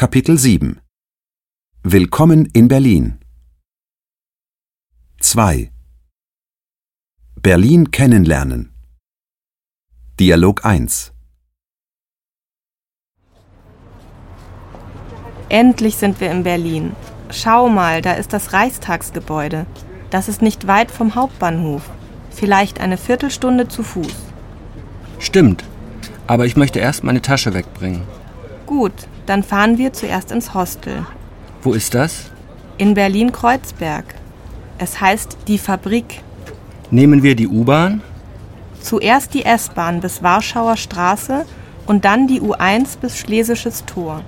Kapitel 7 Willkommen in Berlin 2 Berlin kennenlernen Dialog 1 Endlich sind wir in Berlin. Schau mal, da ist das Reichstagsgebäude. Das ist nicht weit vom Hauptbahnhof. Vielleicht eine Viertelstunde zu Fuß. Stimmt. Aber ich möchte erst meine Tasche wegbringen. Gut, dann fahren wir zuerst ins Hostel. Wo ist das? In Berlin-Kreuzberg. Es heißt die Fabrik. Nehmen wir die U-Bahn? Zuerst die S-Bahn bis Warschauer Straße und dann die U1 bis Schlesisches Tor.